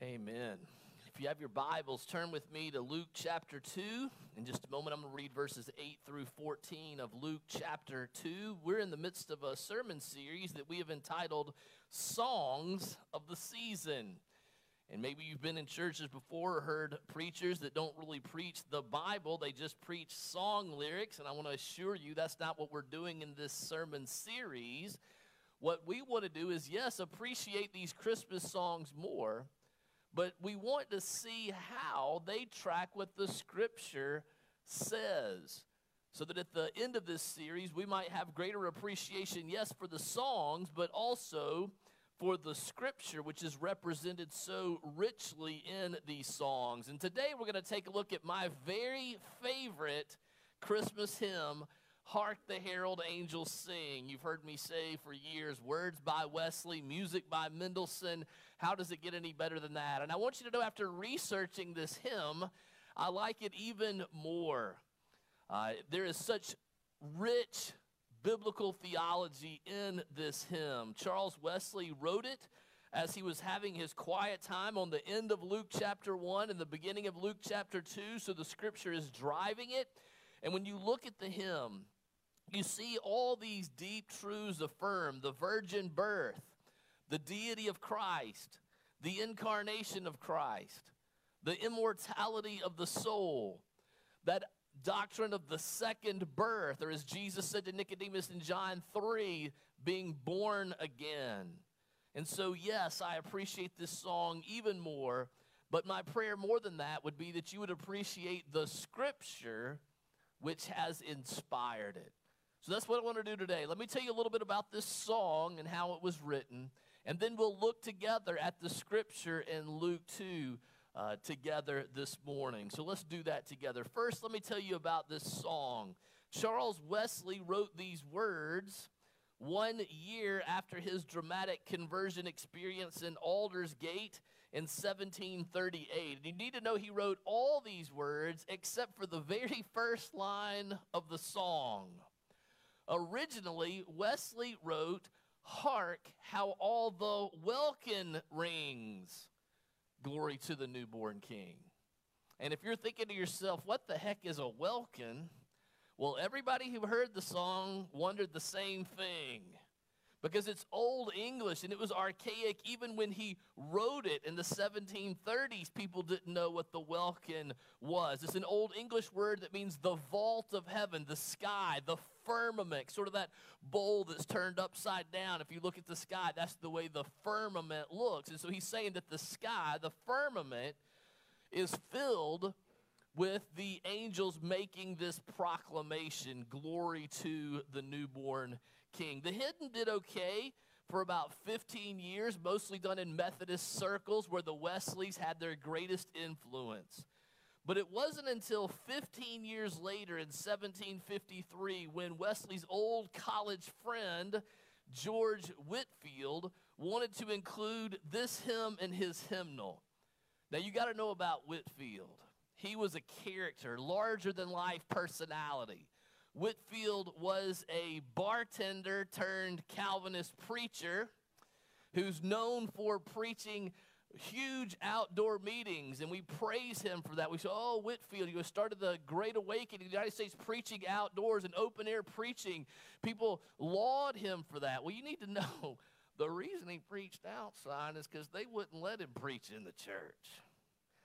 Amen. If you have your Bibles, turn with me to Luke chapter 2. In just a moment, I'm going to read verses 8 through 14 of Luke chapter 2. We're in the midst of a sermon series that we have entitled Songs of the Season. And maybe you've been in churches before or heard preachers that don't really preach the Bible, they just preach song lyrics. And I want to assure you that's not what we're doing in this sermon series. What we want to do is, yes, appreciate these Christmas songs more but we want to see how they track what the scripture says. So that at the end of this series, we might have greater appreciation, yes, for the songs, but also for the scripture, which is represented so richly in these songs. And today we're going to take a look at my very favorite Christmas hymn Hark the Herald Angels Sing. You've heard me say for years words by Wesley, music by Mendelssohn. How does it get any better than that? And I want you to know after researching this hymn, I like it even more. Uh, there is such rich biblical theology in this hymn. Charles Wesley wrote it as he was having his quiet time on the end of Luke chapter 1 and the beginning of Luke chapter 2, so the scripture is driving it. And when you look at the hymn, you see all these deep truths affirmed the virgin birth, the deity of Christ, the incarnation of Christ, the immortality of the soul, that doctrine of the second birth, or as Jesus said to Nicodemus in John 3, being born again. And so, yes, I appreciate this song even more, but my prayer more than that would be that you would appreciate the scripture which has inspired it. So that's what I want to do today. Let me tell you a little bit about this song and how it was written, and then we'll look together at the scripture in Luke 2 uh, together this morning. So let's do that together. First, let me tell you about this song. Charles Wesley wrote these words one year after his dramatic conversion experience in Aldersgate in 1738. And you need to know he wrote all these words except for the very first line of the song. Originally, Wesley wrote, Hark how all the welkin rings. Glory to the newborn king. And if you're thinking to yourself, what the heck is a welkin? Well, everybody who heard the song wondered the same thing because it's old English and it was archaic even when he wrote it in the 1730s. People didn't know what the welkin was. It's an old English word that means the vault of heaven, the sky, the firmament, sort of that bowl that's turned upside down. If you look at the sky, that's the way the firmament looks. And so he's saying that the sky, the firmament, is filled with the angels making this proclamation glory to the newborn king. The hidden did okay for about 15 years, mostly done in Methodist circles where the Wesleys had their greatest influence. But it wasn't until 15 years later in 1753 when Wesley's old college friend, George Whitefield, wanted to include this hymn in his hymnal. Now, you got to know about Whitefield. He was a character, larger than life personality. Whitefield was a bartender turned Calvinist preacher who's known for preaching huge outdoor meetings, and we praise him for that. We say, Oh, Whitefield, you started the Great Awakening in the United States preaching outdoors and open air preaching. People laud him for that. Well, you need to know the reason he preached outside is because they wouldn't let him preach in the church.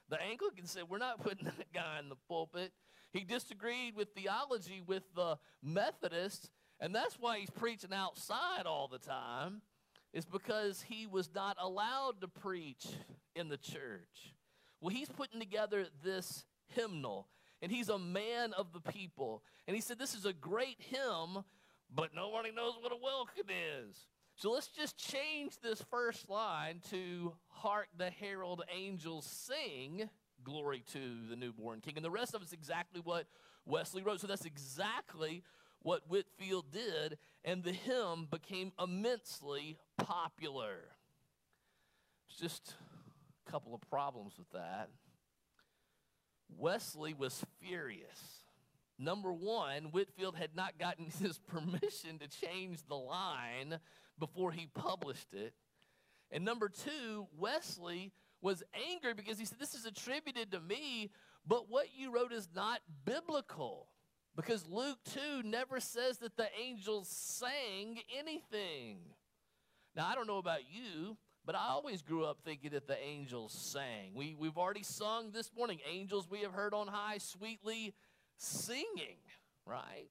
The Anglicans said, We're not putting that guy in the pulpit. He disagreed with theology with the Methodists, and that's why he's preaching outside all the time, is because he was not allowed to preach in the church. Well, he's putting together this hymnal, and he's a man of the people. And he said, This is a great hymn, but nobody knows what a welkin is. So let's just change this first line to Hark the Herald Angels Sing glory to the newborn king. And the rest of it's exactly what Wesley wrote. So that's exactly what Whitefield did, and the hymn became immensely popular. Just a couple of problems with that. Wesley was furious. Number one, Whitefield had not gotten his permission to change the line before he published it. And number two, Wesley was angry because he said, This is attributed to me, but what you wrote is not biblical. Because Luke 2 never says that the angels sang anything. Now, I don't know about you, but I always grew up thinking that the angels sang. We, we've already sung this morning, Angels we have heard on high, sweetly singing, right?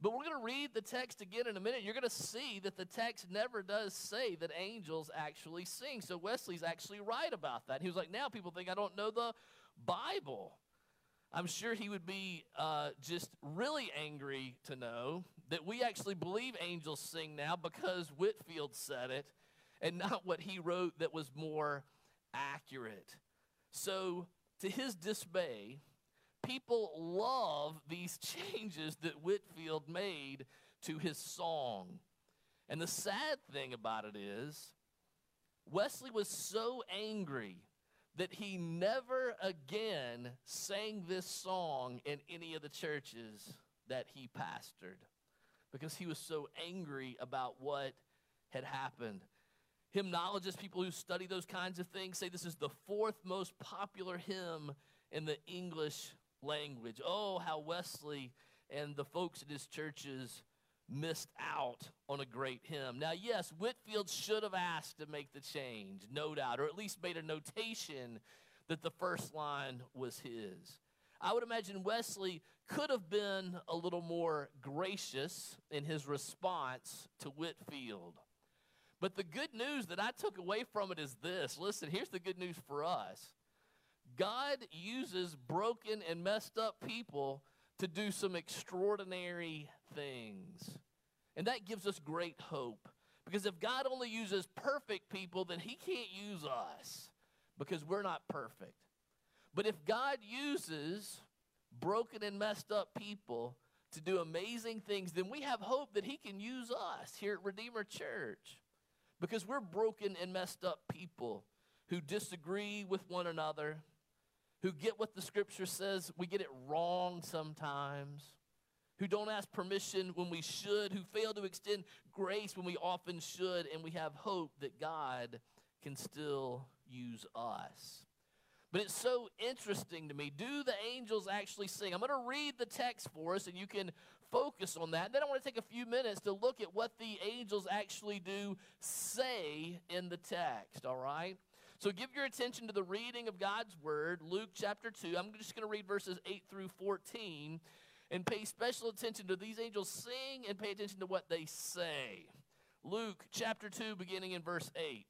But we're going to read the text again in a minute. You're going to see that the text never does say that angels actually sing. So Wesley's actually right about that. He was like, now people think I don't know the Bible. I'm sure he would be uh, just really angry to know that we actually believe angels sing now because Whitefield said it and not what he wrote that was more accurate. So, to his dismay, people love these changes that Whitefield made to his song. And the sad thing about it is, Wesley was so angry that he never again sang this song in any of the churches that he pastored because he was so angry about what had happened. Hymnologists, people who study those kinds of things, say this is the fourth most popular hymn in the English language. Oh, how Wesley and the folks at his churches missed out on a great hymn. Now, yes, Whitefield should have asked to make the change, no doubt, or at least made a notation that the first line was his. I would imagine Wesley could have been a little more gracious in his response to Whitefield. But the good news that I took away from it is this listen, here's the good news for us God uses broken and messed up people to do some extraordinary things. And that gives us great hope. Because if God only uses perfect people, then He can't use us because we're not perfect. But if God uses broken and messed up people to do amazing things, then we have hope that He can use us here at Redeemer Church because we're broken and messed up people who disagree with one another who get what the scripture says, we get it wrong sometimes, who don't ask permission when we should, who fail to extend grace when we often should, and we have hope that God can still use us. But it's so interesting to me. Do the angels actually sing? I'm going to read the text for us, and you can focus on that. Then I want to take a few minutes to look at what the angels actually do say in the text, all right? So give your attention to the reading of God's word, Luke chapter 2. I'm just going to read verses 8 through 14 and pay special attention to these angels sing and pay attention to what they say. Luke chapter 2, beginning in verse 8.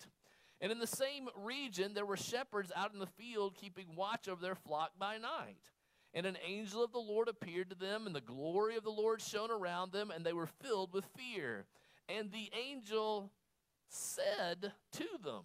And in the same region, there were shepherds out in the field keeping watch over their flock by night. And an angel of the Lord appeared to them, and the glory of the Lord shone around them, and they were filled with fear. And the angel said to them,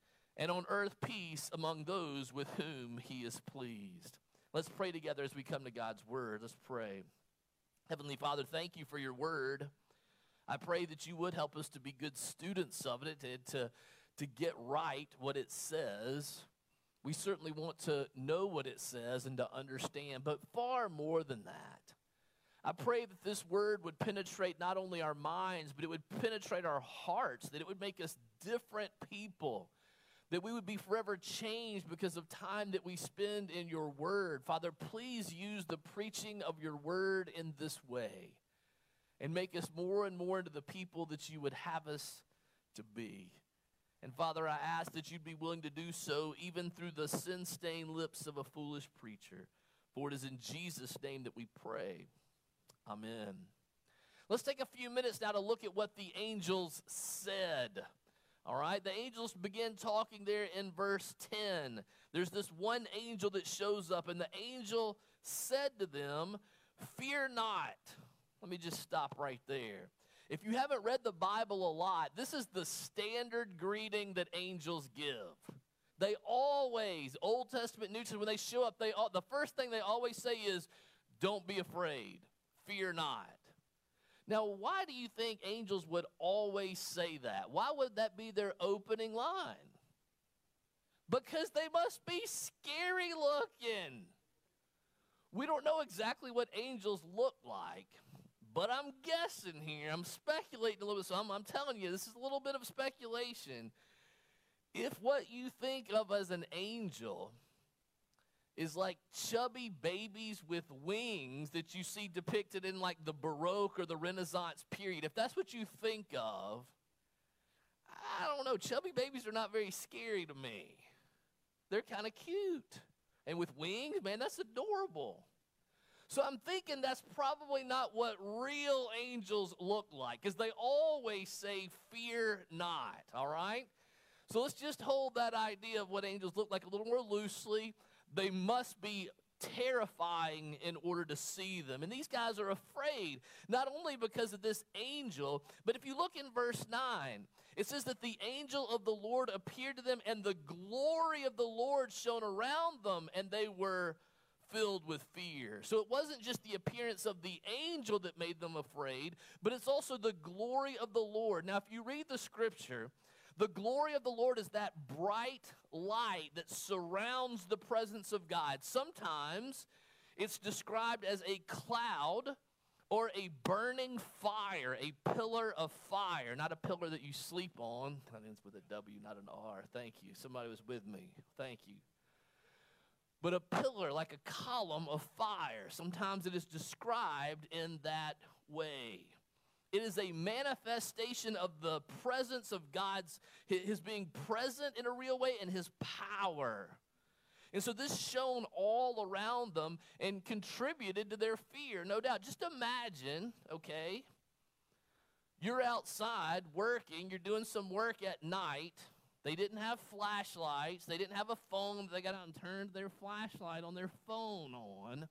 and on earth peace among those with whom he is pleased. Let's pray together as we come to God's word. Let's pray. Heavenly Father, thank you for your word. I pray that you would help us to be good students of it, to, to, to get right what it says. We certainly want to know what it says and to understand, but far more than that. I pray that this word would penetrate not only our minds, but it would penetrate our hearts, that it would make us different people that we would be forever changed because of time that we spend in your word. Father, please use the preaching of your word in this way and make us more and more into the people that you would have us to be. And Father, I ask that you'd be willing to do so even through the sin stained lips of a foolish preacher. For it is in Jesus' name that we pray. Amen. Let's take a few minutes now to look at what the angels said. All right, the angels begin talking there in verse 10. There's this one angel that shows up, and the angel said to them, Fear not. Let me just stop right there. If you haven't read the Bible a lot, this is the standard greeting that angels give. They always, Old Testament, New Testament, when they show up, they all, the first thing they always say is, "Don't be afraid, fear not." Now, why do you think angels would always say that? Why would that be their opening line? Because they must be scary looking. We don't know exactly what angels look like, but I'm guessing here. I'm speculating a little bit. So I'm, I'm telling you, this is a little bit of speculation. If what you think of as an angel is like chubby babies with wings that you see depicted in like the Baroque or the Renaissance period, if that's what you think of, I don't know. Chubby babies are not very scary to me. They're kind of cute. And with wings, man, that's adorable. So I'm thinking that's probably not what real angels look like, because they always say, Fear not, all right? So let's just hold that idea of what angels look like a little more loosely. They must be terrifying in order to see them. And these guys are afraid, not only because of this angel, but if you look in verse 9, it says that the angel of the Lord appeared to them, and the glory of the Lord shone around them, and they were filled with fear. So it wasn't just the appearance of the angel that made them afraid, but it's also the glory of the Lord. Now, if you read the scripture, the glory of the Lord is that bright light that surrounds the presence of God. Sometimes it's described as a cloud or a burning fire, a pillar of fire, not a pillar that you sleep on. That ends with a W, not an R. Thank you. Somebody was with me. Thank you. But a pillar, like a column of fire. Sometimes it is described in that way. It is a manifestation of the presence of God's, his being present in a real way and his power. And so this shone all around them and contributed to their fear, no doubt. Just imagine, okay, you're outside working, you're doing some work at night. They didn't have flashlights, they didn't have a phone. They got out and turned their flashlight on their phone on.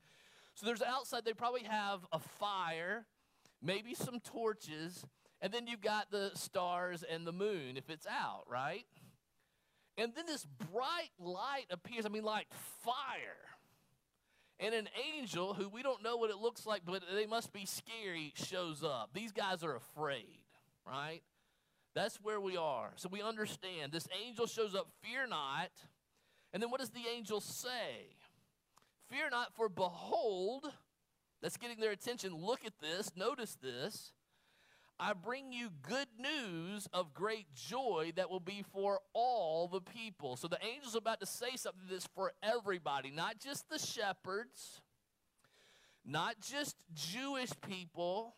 So there's outside, they probably have a fire, maybe some torches, and then you've got the stars and the moon if it's out, right? And then this bright light appears, I mean, like fire. And an angel, who we don't know what it looks like, but they must be scary, shows up. These guys are afraid, right? That's where we are. So we understand. This angel shows up, fear not. And then what does the angel say? Fear not, for behold, that's getting their attention. Look at this, notice this. I bring you good news of great joy that will be for all the people. So the angel's about to say something that's for everybody, not just the shepherds, not just Jewish people,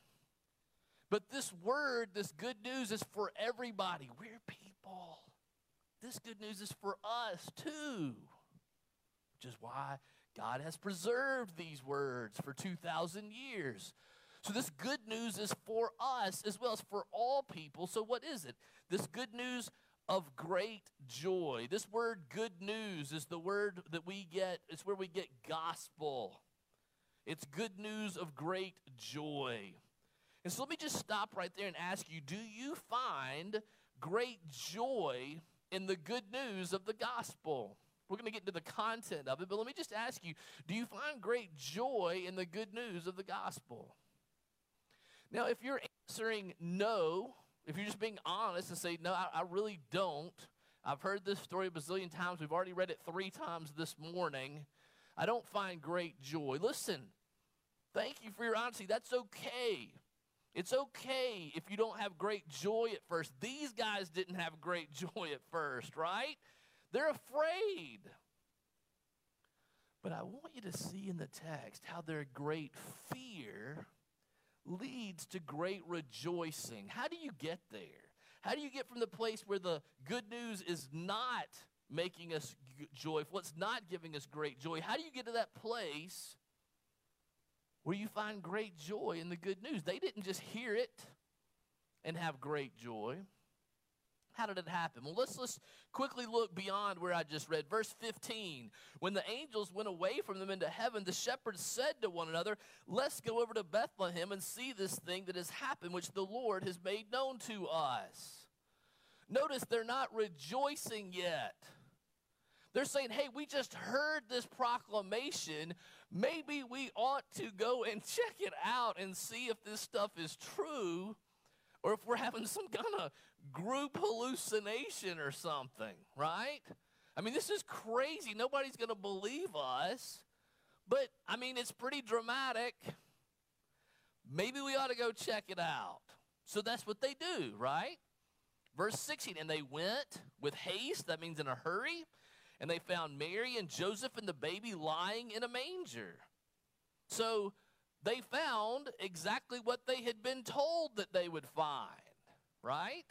but this word, this good news is for everybody. We're people. This good news is for us too, which is why God has preserved these words for 2,000 years so, this good news is for us as well as for all people. So, what is it? This good news of great joy. This word good news is the word that we get, it's where we get gospel. It's good news of great joy. And so let me just stop right there and ask you do you find great joy in the good news of the gospel? We're going to get into the content of it, but let me just ask you do you find great joy in the good news of the gospel? Now, if you're answering no, if you're just being honest and say, no, I, I really don't, I've heard this story a bazillion times. We've already read it three times this morning. I don't find great joy. Listen, thank you for your honesty. That's okay. It's okay if you don't have great joy at first. These guys didn't have great joy at first, right? They're afraid. But I want you to see in the text how their great fear leads to great rejoicing. How do you get there? How do you get from the place where the good news is not making us joyful, it's not giving us great joy? How do you get to that place where you find great joy in the good news? They didn't just hear it and have great joy. How did it happen? Well, let's, let's quickly look beyond where I just read. Verse 15. When the angels went away from them into heaven, the shepherds said to one another, Let's go over to Bethlehem and see this thing that has happened, which the Lord has made known to us. Notice they're not rejoicing yet. They're saying, hey, we just heard this proclamation. Maybe we ought to go and check it out and see if this stuff is true or if we're having some kind of group hallucination or something, right? I mean, this is crazy. Nobody's going to believe us. But, I mean, it's pretty dramatic. Maybe we ought to go check it out. So that's what they do, right? Verse 16, and they went with haste, that means in a hurry, and they found Mary and Joseph and the baby lying in a manger. So they found exactly what they had been told that they would find, right?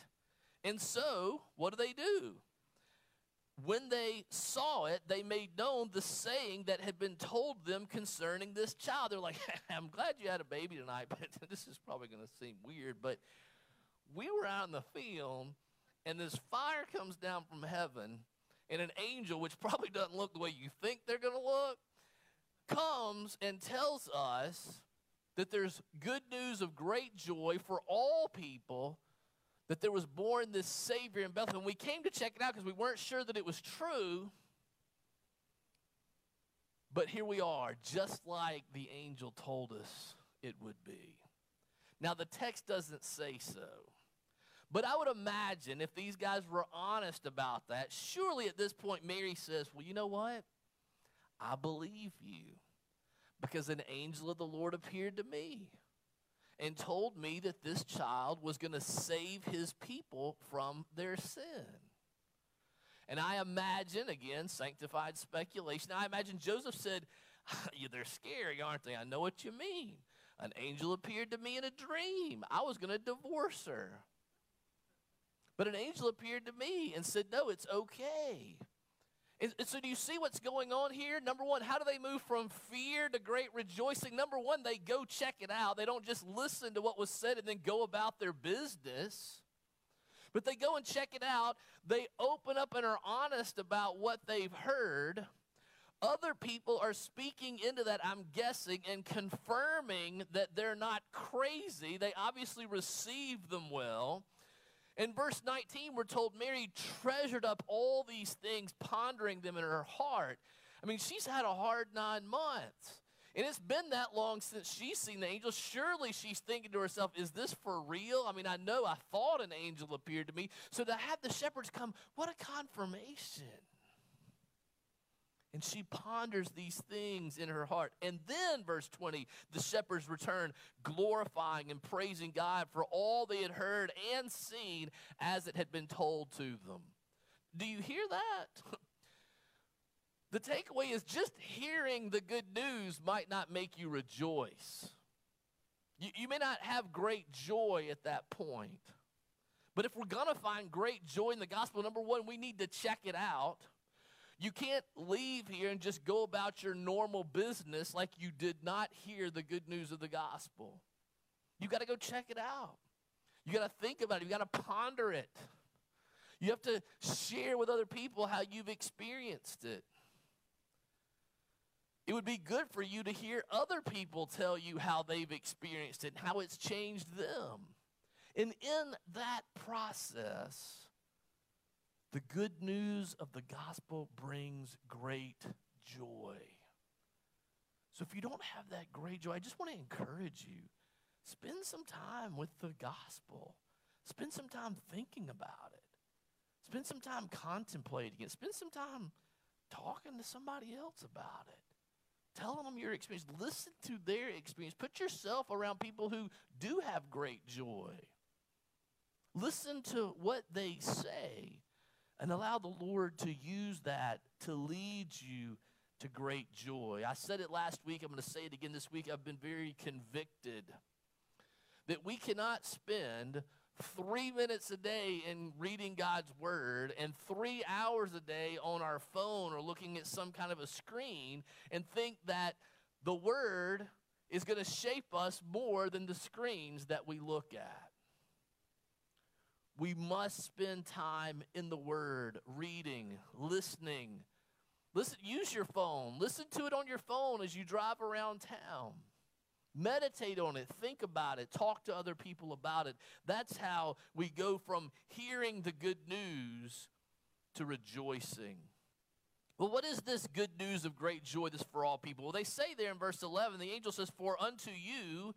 And so, what do they do? When they saw it, they made known the saying that had been told them concerning this child. They're like, I'm glad you had a baby tonight, but this is probably going to seem weird. But we were out in the field, and this fire comes down from heaven, and an angel, which probably doesn't look the way you think they're going to look, comes and tells us that there's good news of great joy for all people that there was born this Savior in Bethlehem. We came to check it out because we weren't sure that it was true. But here we are, just like the angel told us it would be. Now, the text doesn't say so. But I would imagine if these guys were honest about that, surely at this point Mary says, Well, you know what? I believe you because an angel of the Lord appeared to me and told me that this child was going to save his people from their sin. And I imagine, again, sanctified speculation, I imagine Joseph said, They're scary, aren't they? I know what you mean. An angel appeared to me in a dream. I was going to divorce her. But an angel appeared to me and said, No, it's okay. And, and, so, do you see what's going on here? Number one, how do they move from fear to great rejoicing? Number one, they go check it out. They don't just listen to what was said and then go about their business, but they go and check it out. They open up and are honest about what they've heard. Other people are speaking into that, I'm guessing, and confirming that they're not crazy. They obviously received them well. In verse 19, we're told Mary treasured up all these things, pondering them in her heart. I mean, she's had a hard nine months. And it's been that long since she's seen the angel. Surely she's thinking to herself, is this for real? I mean, I know I thought an angel appeared to me. So to have the shepherds come, what a confirmation. And she ponders these things in her heart. And then, verse 20, the shepherds return, glorifying and praising God for all they had heard and seen as it had been told to them. Do you hear that? the takeaway is just hearing the good news might not make you rejoice. You, you may not have great joy at that point. But if we're going to find great joy in the gospel, number one, we need to check it out. You can't leave here and just go about your normal business like you did not hear the good news of the gospel. You got to go check it out. You got to think about it. You got to ponder it. You have to share with other people how you've experienced it. It would be good for you to hear other people tell you how they've experienced it and how it's changed them. And in that process, the good news of the gospel brings great joy. So if you don't have that great joy, I just want to encourage you. Spend some time with the gospel. Spend some time thinking about it. Spend some time contemplating it. Spend some time talking to somebody else about it. Telling them your experience. Listen to their experience. Put yourself around people who do have great joy. Listen to what they say and allow the Lord to use that to lead you to great joy. I said it last week, I'm going to say it again this week. I've been very convicted that we cannot spend three minutes a day in reading God's Word and three hours a day on our phone or looking at some kind of a screen and think that the Word is going to shape us more than the screens that we look at. We must spend time in the Word, reading, listening. Listen, use your phone. Listen to it on your phone as you drive around town. Meditate on it, think about it, talk to other people about it. That's how we go from hearing the good news to rejoicing. Well, what is this good news of great joy this for all people? Well, they say there in verse 11, the angel says, For unto you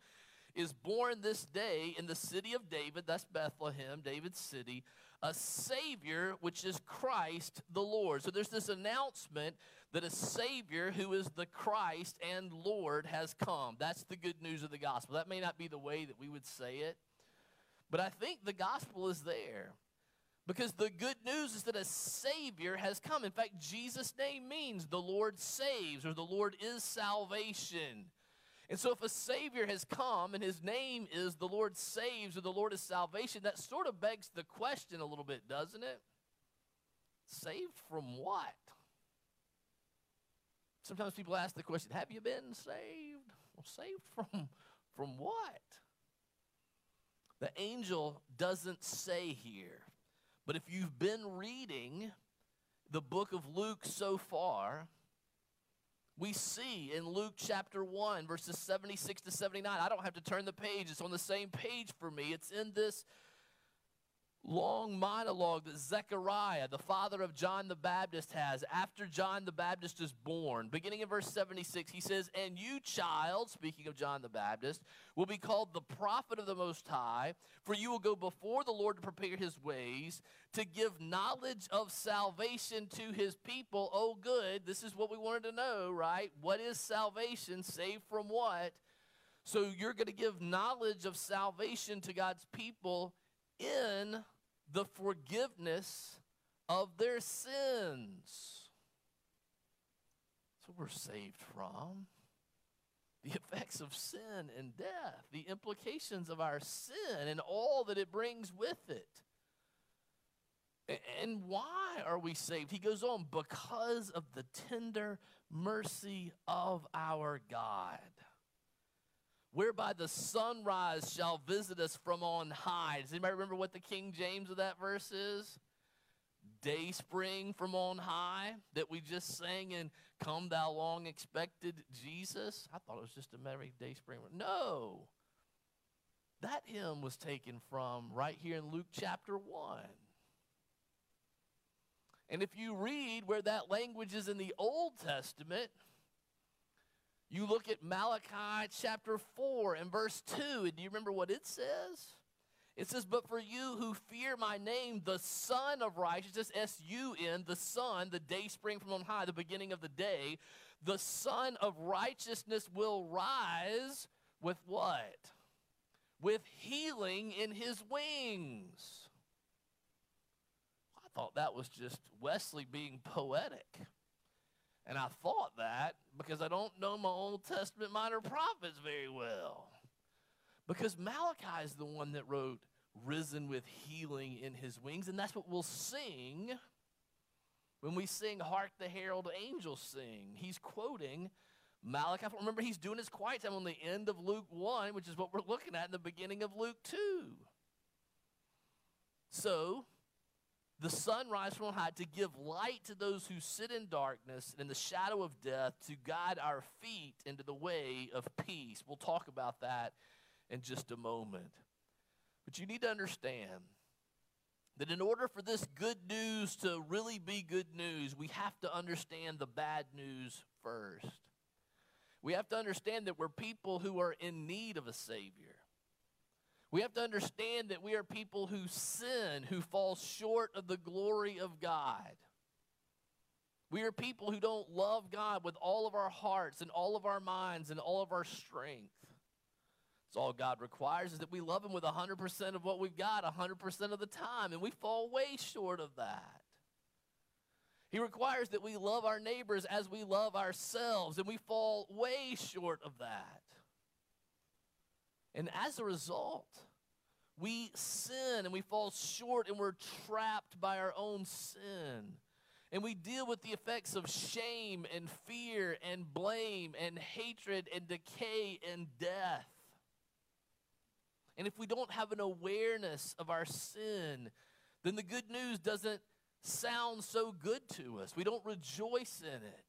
is born this day in the city of David, that's Bethlehem, David's city, a Savior, which is Christ the Lord. So there's this announcement that a Savior who is the Christ and Lord has come. That's the good news of the gospel. That may not be the way that we would say it, but I think the gospel is there. Because the good news is that a Savior has come. In fact, Jesus' name means the Lord saves or the Lord is salvation. And so, if a Savior has come and his name is the Lord saves or the Lord is salvation, that sort of begs the question a little bit, doesn't it? Saved from what? Sometimes people ask the question, Have you been saved? Well, saved from, from what? The angel doesn't say here. But if you've been reading the book of Luke so far, we see in Luke chapter 1, verses 76 to 79. I don't have to turn the page, it's on the same page for me. It's in this long monologue that Zechariah, the father of John the Baptist, has after John the Baptist is born. Beginning in verse 76, he says, And you, child, speaking of John the Baptist, will be called the prophet of the Most High, for you will go before the Lord to prepare his ways, to give knowledge of salvation to his people. Oh, good. This is what we wanted to know, right? What is salvation? Saved from what? So you're going to give knowledge of salvation to God's people in the forgiveness of their sins. That's what we're saved from. The effects of sin and death, the implications of our sin, and all that it brings with it. And why are we saved? He goes on, because of the tender mercy of our God whereby the sunrise shall visit us from on high. Does anybody remember what the King James of that verse is? Day spring from on high that we just sang in Come Thou Long Expected Jesus. I thought it was just a merry day spring. No. That hymn was taken from right here in Luke chapter 1. And if you read where that language is in the Old Testament, you look at Malachi chapter 4 and verse 2, and do you remember what it says? It says, But for you who fear my name, the Sun of Righteousness, S U N, the sun, the day spring from on high, the beginning of the day, the Sun of Righteousness will rise with what? With healing in his wings. I thought that was just Wesley being poetic. And I thought that because I don't know my Old Testament minor prophets very well. Because Malachi is the one that wrote, Risen with healing in his wings. And that's what we'll sing when we sing Hark the Herald Angels Sing. He's quoting Malachi. Remember, he's doing his quiet time on the end of Luke 1, which is what we're looking at in the beginning of Luke 2. So, the sun rise from on high to give light to those who sit in darkness and in the shadow of death, to guide our feet into the way of peace. We'll talk about that in just a moment. But you need to understand that in order for this good news to really be good news, we have to understand the bad news first. We have to understand that we're people who are in need of a Savior. We have to understand that we are people who sin, who fall short of the glory of God. We are people who don't love God with all of our hearts and all of our minds and all of our strength. It's all God requires is that we love Him with 100% of what we've got 100% of the time, and we fall way short of that. He requires that we love our neighbors as we love ourselves, and we fall way short of that. And as a result, we sin and we fall short and we're trapped by our own sin. And we deal with the effects of shame and fear and blame and hatred and decay and death. And if we don't have an awareness of our sin, then the good news doesn't sound so good to us. We don't rejoice in it.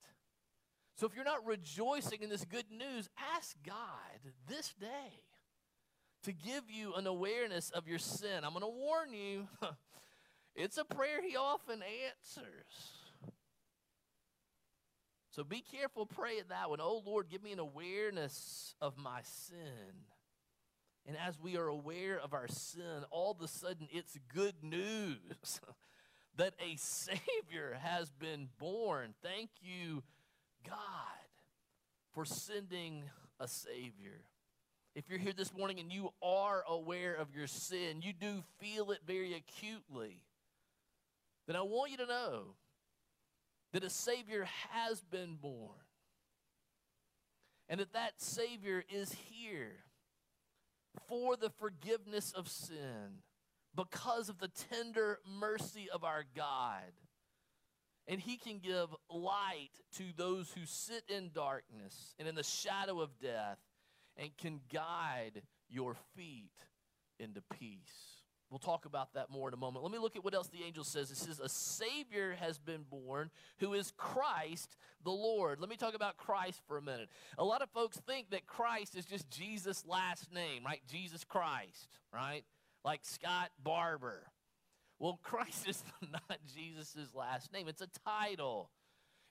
So if you're not rejoicing in this good news, ask God this day to give you an awareness of your sin. I'm going to warn you, it's a prayer he often answers. So be careful praying that one. Oh Lord, give me an awareness of my sin. And as we are aware of our sin, all of a sudden it's good news that a Savior has been born. Thank you, God, for sending a Savior. If you're here this morning and you are aware of your sin, you do feel it very acutely, then I want you to know that a Savior has been born and that that Savior is here for the forgiveness of sin because of the tender mercy of our God. And He can give light to those who sit in darkness and in the shadow of death and can guide your feet into peace. We'll talk about that more in a moment. Let me look at what else the angel says. It says, A Savior has been born who is Christ the Lord. Let me talk about Christ for a minute. A lot of folks think that Christ is just Jesus' last name, right? Jesus Christ, right? Like Scott Barber. Well, Christ is not Jesus' last name, it's a title.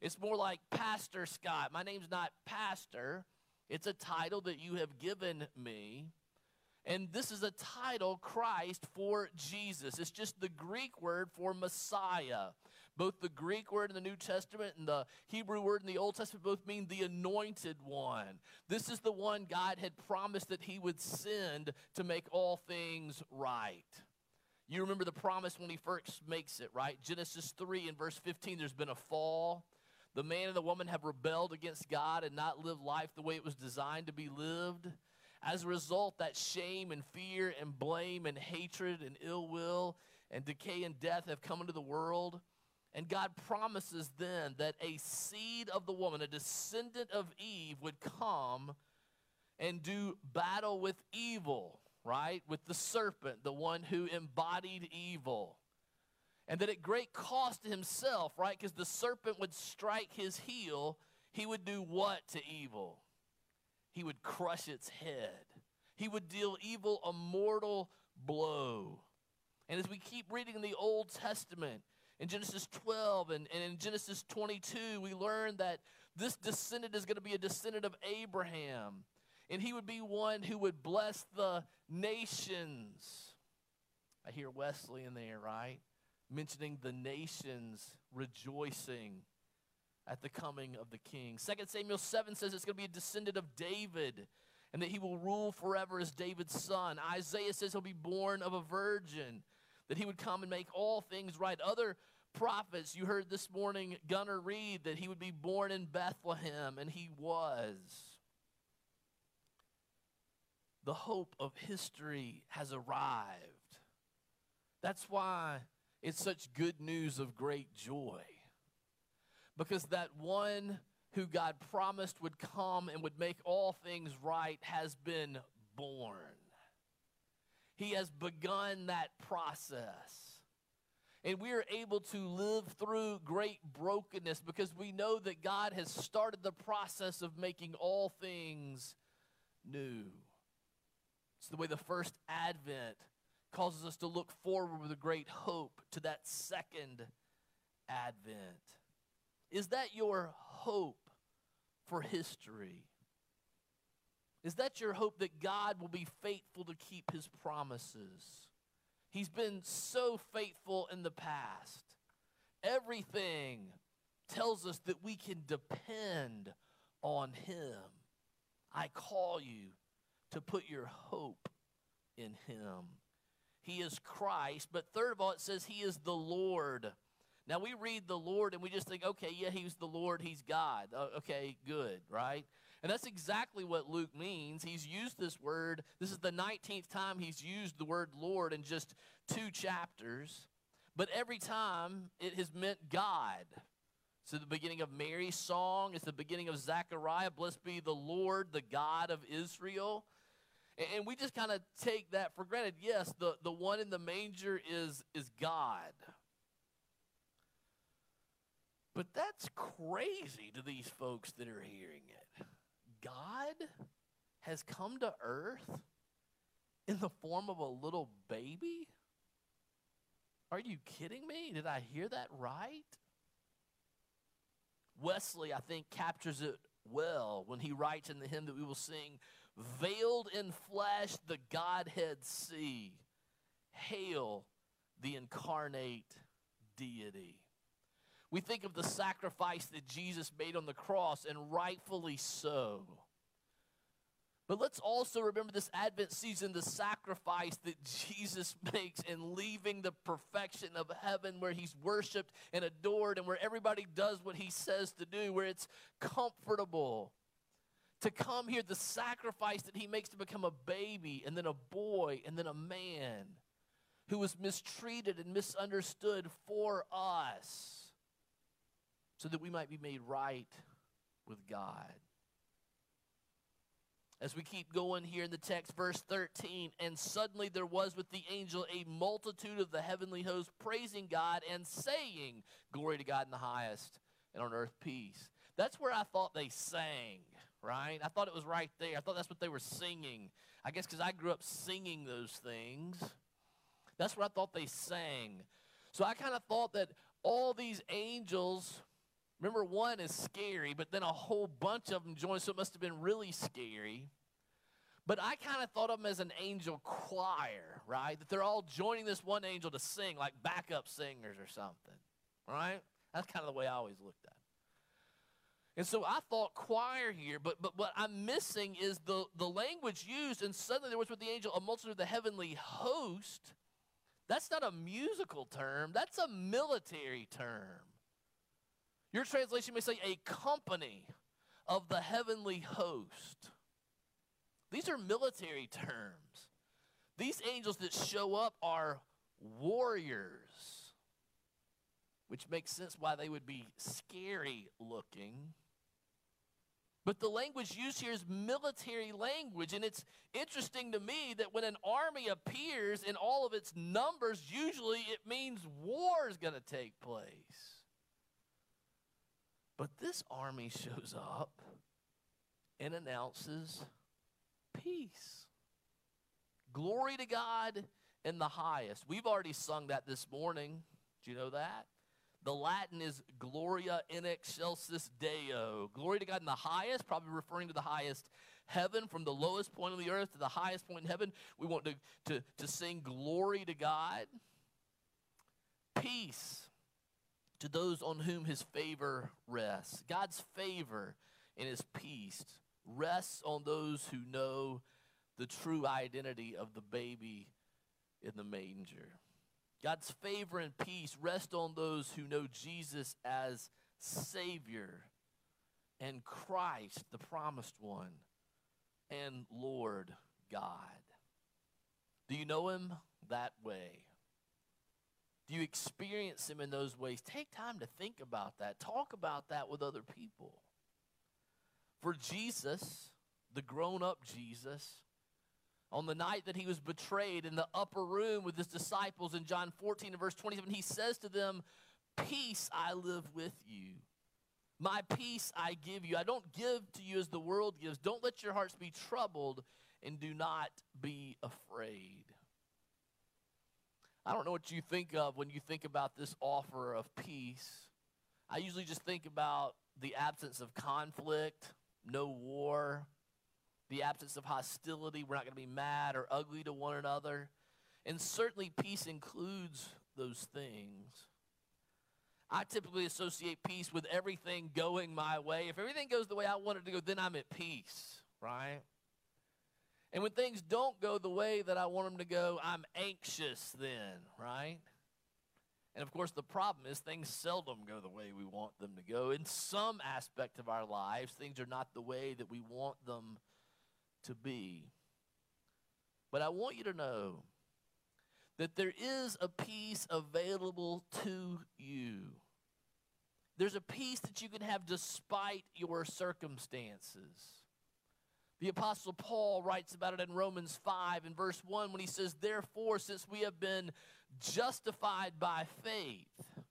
It's more like Pastor Scott. My name's not Pastor, it's a title that you have given me. And this is a title, Christ, for Jesus. It's just the Greek word for Messiah. Both the Greek word in the New Testament and the Hebrew word in the Old Testament both mean the anointed one. This is the one God had promised that he would send to make all things right. You remember the promise when he first makes it, right? Genesis 3 and verse 15 there's been a fall. The man and the woman have rebelled against God and not lived life the way it was designed to be lived. As a result, that shame and fear and blame and hatred and ill will and decay and death have come into the world. And God promises then that a seed of the woman, a descendant of Eve, would come and do battle with evil, right? With the serpent, the one who embodied evil. And that at great cost to himself, right? Because the serpent would strike his heel, he would do what to evil? he would crush its head. He would deal evil a mortal blow. And as we keep reading the Old Testament, in Genesis 12 and, and in Genesis 22, we learn that this descendant is going to be a descendant of Abraham. And he would be one who would bless the nations. I hear Wesley in there, right? Mentioning the nations rejoicing at the coming of the king. 2 Samuel 7 says it's going to be a descendant of David and that he will rule forever as David's son. Isaiah says he'll be born of a virgin, that he would come and make all things right. Other prophets, you heard this morning Gunnar read that he would be born in Bethlehem, and he was. The hope of history has arrived. That's why it's such good news of great joy because that one who God promised would come and would make all things right has been born. He has begun that process. And we are able to live through great brokenness because we know that God has started the process of making all things new. It's the way the first advent causes us to look forward with a great hope to that second advent. Is that your hope for history? Is that your hope that God will be faithful to keep his promises? He's been so faithful in the past. Everything tells us that we can depend on him. I call you to put your hope in him. He is Christ, but third of all, it says he is the Lord. Now we read the Lord and we just think, okay, yeah, he's the Lord, he's God. Uh, okay, good, right? And that's exactly what Luke means. He's used this word. This is the 19th time he's used the word Lord in just two chapters. But every time it has meant God. So the beginning of Mary's song, it's the beginning of Zechariah, blessed be the Lord, the God of Israel. And we just kind of take that for granted. Yes, the, the one in the manger is, is God. But that's crazy to these folks that are hearing it. God has come to earth in the form of a little baby? Are you kidding me? Did I hear that right? Wesley, I think, captures it well when he writes in the hymn that we will sing, Veiled in flesh, the Godhead see. Hail the incarnate deity. We think of the sacrifice that Jesus made on the cross, and rightfully so. But let's also remember this Advent season the sacrifice that Jesus makes in leaving the perfection of heaven where he's worshiped and adored and where everybody does what he says to do, where it's comfortable. To come here, the sacrifice that he makes to become a baby and then a boy and then a man who was mistreated and misunderstood for us so that we might be made right with God. As we keep going here in the text, verse 13, and suddenly there was with the angel a multitude of the heavenly host praising God and saying, Glory to God in the highest, and on earth peace. That's where I thought they sang, right? I thought it was right there. I thought that's what they were singing. I guess because I grew up singing those things. That's what I thought they sang. So I kind of thought that all these angels, remember, one is scary, but then a whole bunch of them joined, so it must have been really scary. But I kind of thought of them as an angel choir, right? That they're all joining this one angel to sing, like backup singers or something, right? That's kind of the way I always looked at it. And so I thought choir here, but but what I'm missing is the, the language used, and suddenly there was with the angel a multitude of the heavenly host that's not a musical term, that's a military term. Your translation may say a company of the heavenly host. These are military terms. These angels that show up are warriors, which makes sense why they would be scary looking. But the language used here is military language. And it's interesting to me that when an army appears in all of its numbers, usually it means war is going to take place. But this army shows up and announces peace. Glory to God in the highest. We've already sung that this morning. Do you know that? The Latin is Gloria in excelsis Deo. Glory to God in the highest, probably referring to the highest heaven, from the lowest point of the earth to the highest point in heaven. We want to, to, to sing glory to God. Peace to those on whom his favor rests. God's favor and his peace rests on those who know the true identity of the baby in the manger. God's favor and peace rest on those who know Jesus as Savior and Christ, the promised one, and Lord God. Do you know Him that way? Do you experience Him in those ways? Take time to think about that. Talk about that with other people. For Jesus, the grown up Jesus, on the night that he was betrayed in the upper room with his disciples in John 14 and verse 27, he says to them, Peace I live with you. My peace I give you. I don't give to you as the world gives. Don't let your hearts be troubled and do not be afraid. I don't know what you think of when you think about this offer of peace. I usually just think about the absence of conflict, no war, the absence of hostility. We're not going to be mad or ugly to one another. And certainly, peace includes those things. I typically associate peace with everything going my way. If everything goes the way I want it to go, then I'm at peace, right? And when things don't go the way that I want them to go, I'm anxious then, right? And of course, the problem is things seldom go the way we want them to go. In some aspect of our lives, things are not the way that we want them to be. But I want you to know that there is a peace available to you. There's a peace that you can have despite your circumstances. The Apostle Paul writes about it in Romans 5 in verse 1 when he says, Therefore, since we have been justified by faith,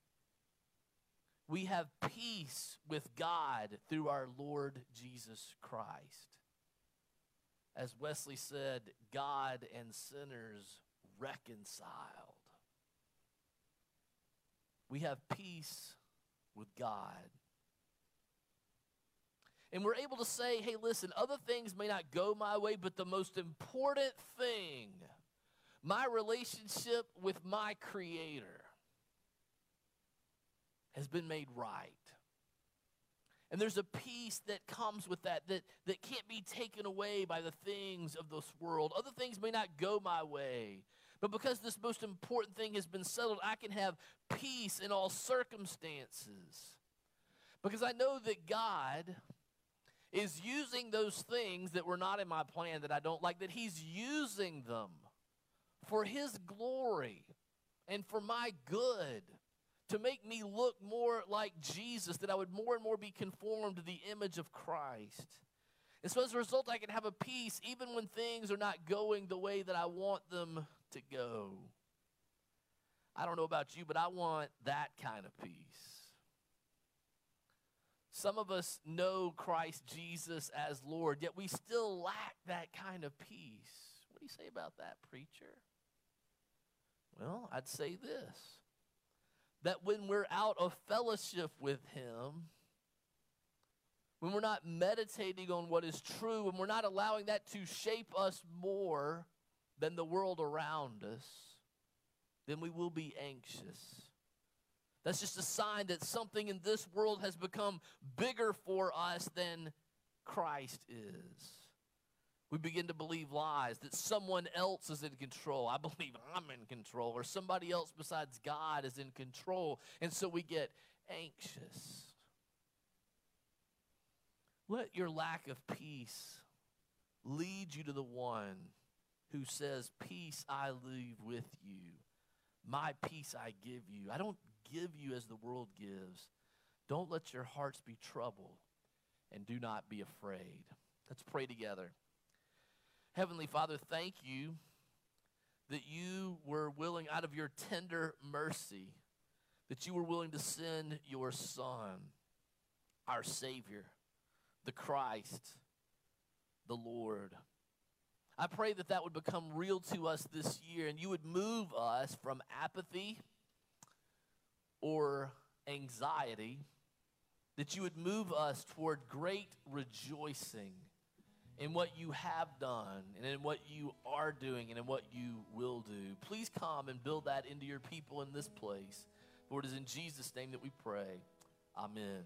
we have peace with God through our Lord Jesus Christ as Wesley said, God and sinners reconciled. We have peace with God. And we're able to say, hey, listen, other things may not go my way, but the most important thing, my relationship with my Creator, has been made right. And there's a peace that comes with that, that that can't be taken away by the things of this world. Other things may not go my way, but because this most important thing has been settled, I can have peace in all circumstances. Because I know that God is using those things that were not in my plan that I don't like, that He's using them for His glory and for my good to make me look more like Jesus, that I would more and more be conformed to the image of Christ. And so as a result, I can have a peace even when things are not going the way that I want them to go. I don't know about you, but I want that kind of peace. Some of us know Christ Jesus as Lord, yet we still lack that kind of peace. What do you say about that, preacher? Well, I'd say this that when we're out of fellowship with Him, when we're not meditating on what is true, when we're not allowing that to shape us more than the world around us, then we will be anxious. That's just a sign that something in this world has become bigger for us than Christ is we begin to believe lies that someone else is in control. I believe I'm in control, or somebody else besides God is in control. And so we get anxious. Let your lack of peace lead you to the one who says, Peace I leave with you. My peace I give you. I don't give you as the world gives. Don't let your hearts be troubled and do not be afraid. Let's pray together. Heavenly Father, thank you that you were willing, out of your tender mercy, that you were willing to send your Son, our Savior, the Christ, the Lord. I pray that that would become real to us this year and you would move us from apathy or anxiety, that you would move us toward great rejoicing in what you have done and in what you are doing and in what you will do. Please come and build that into your people in this place. For it is in Jesus' name that we pray. Amen.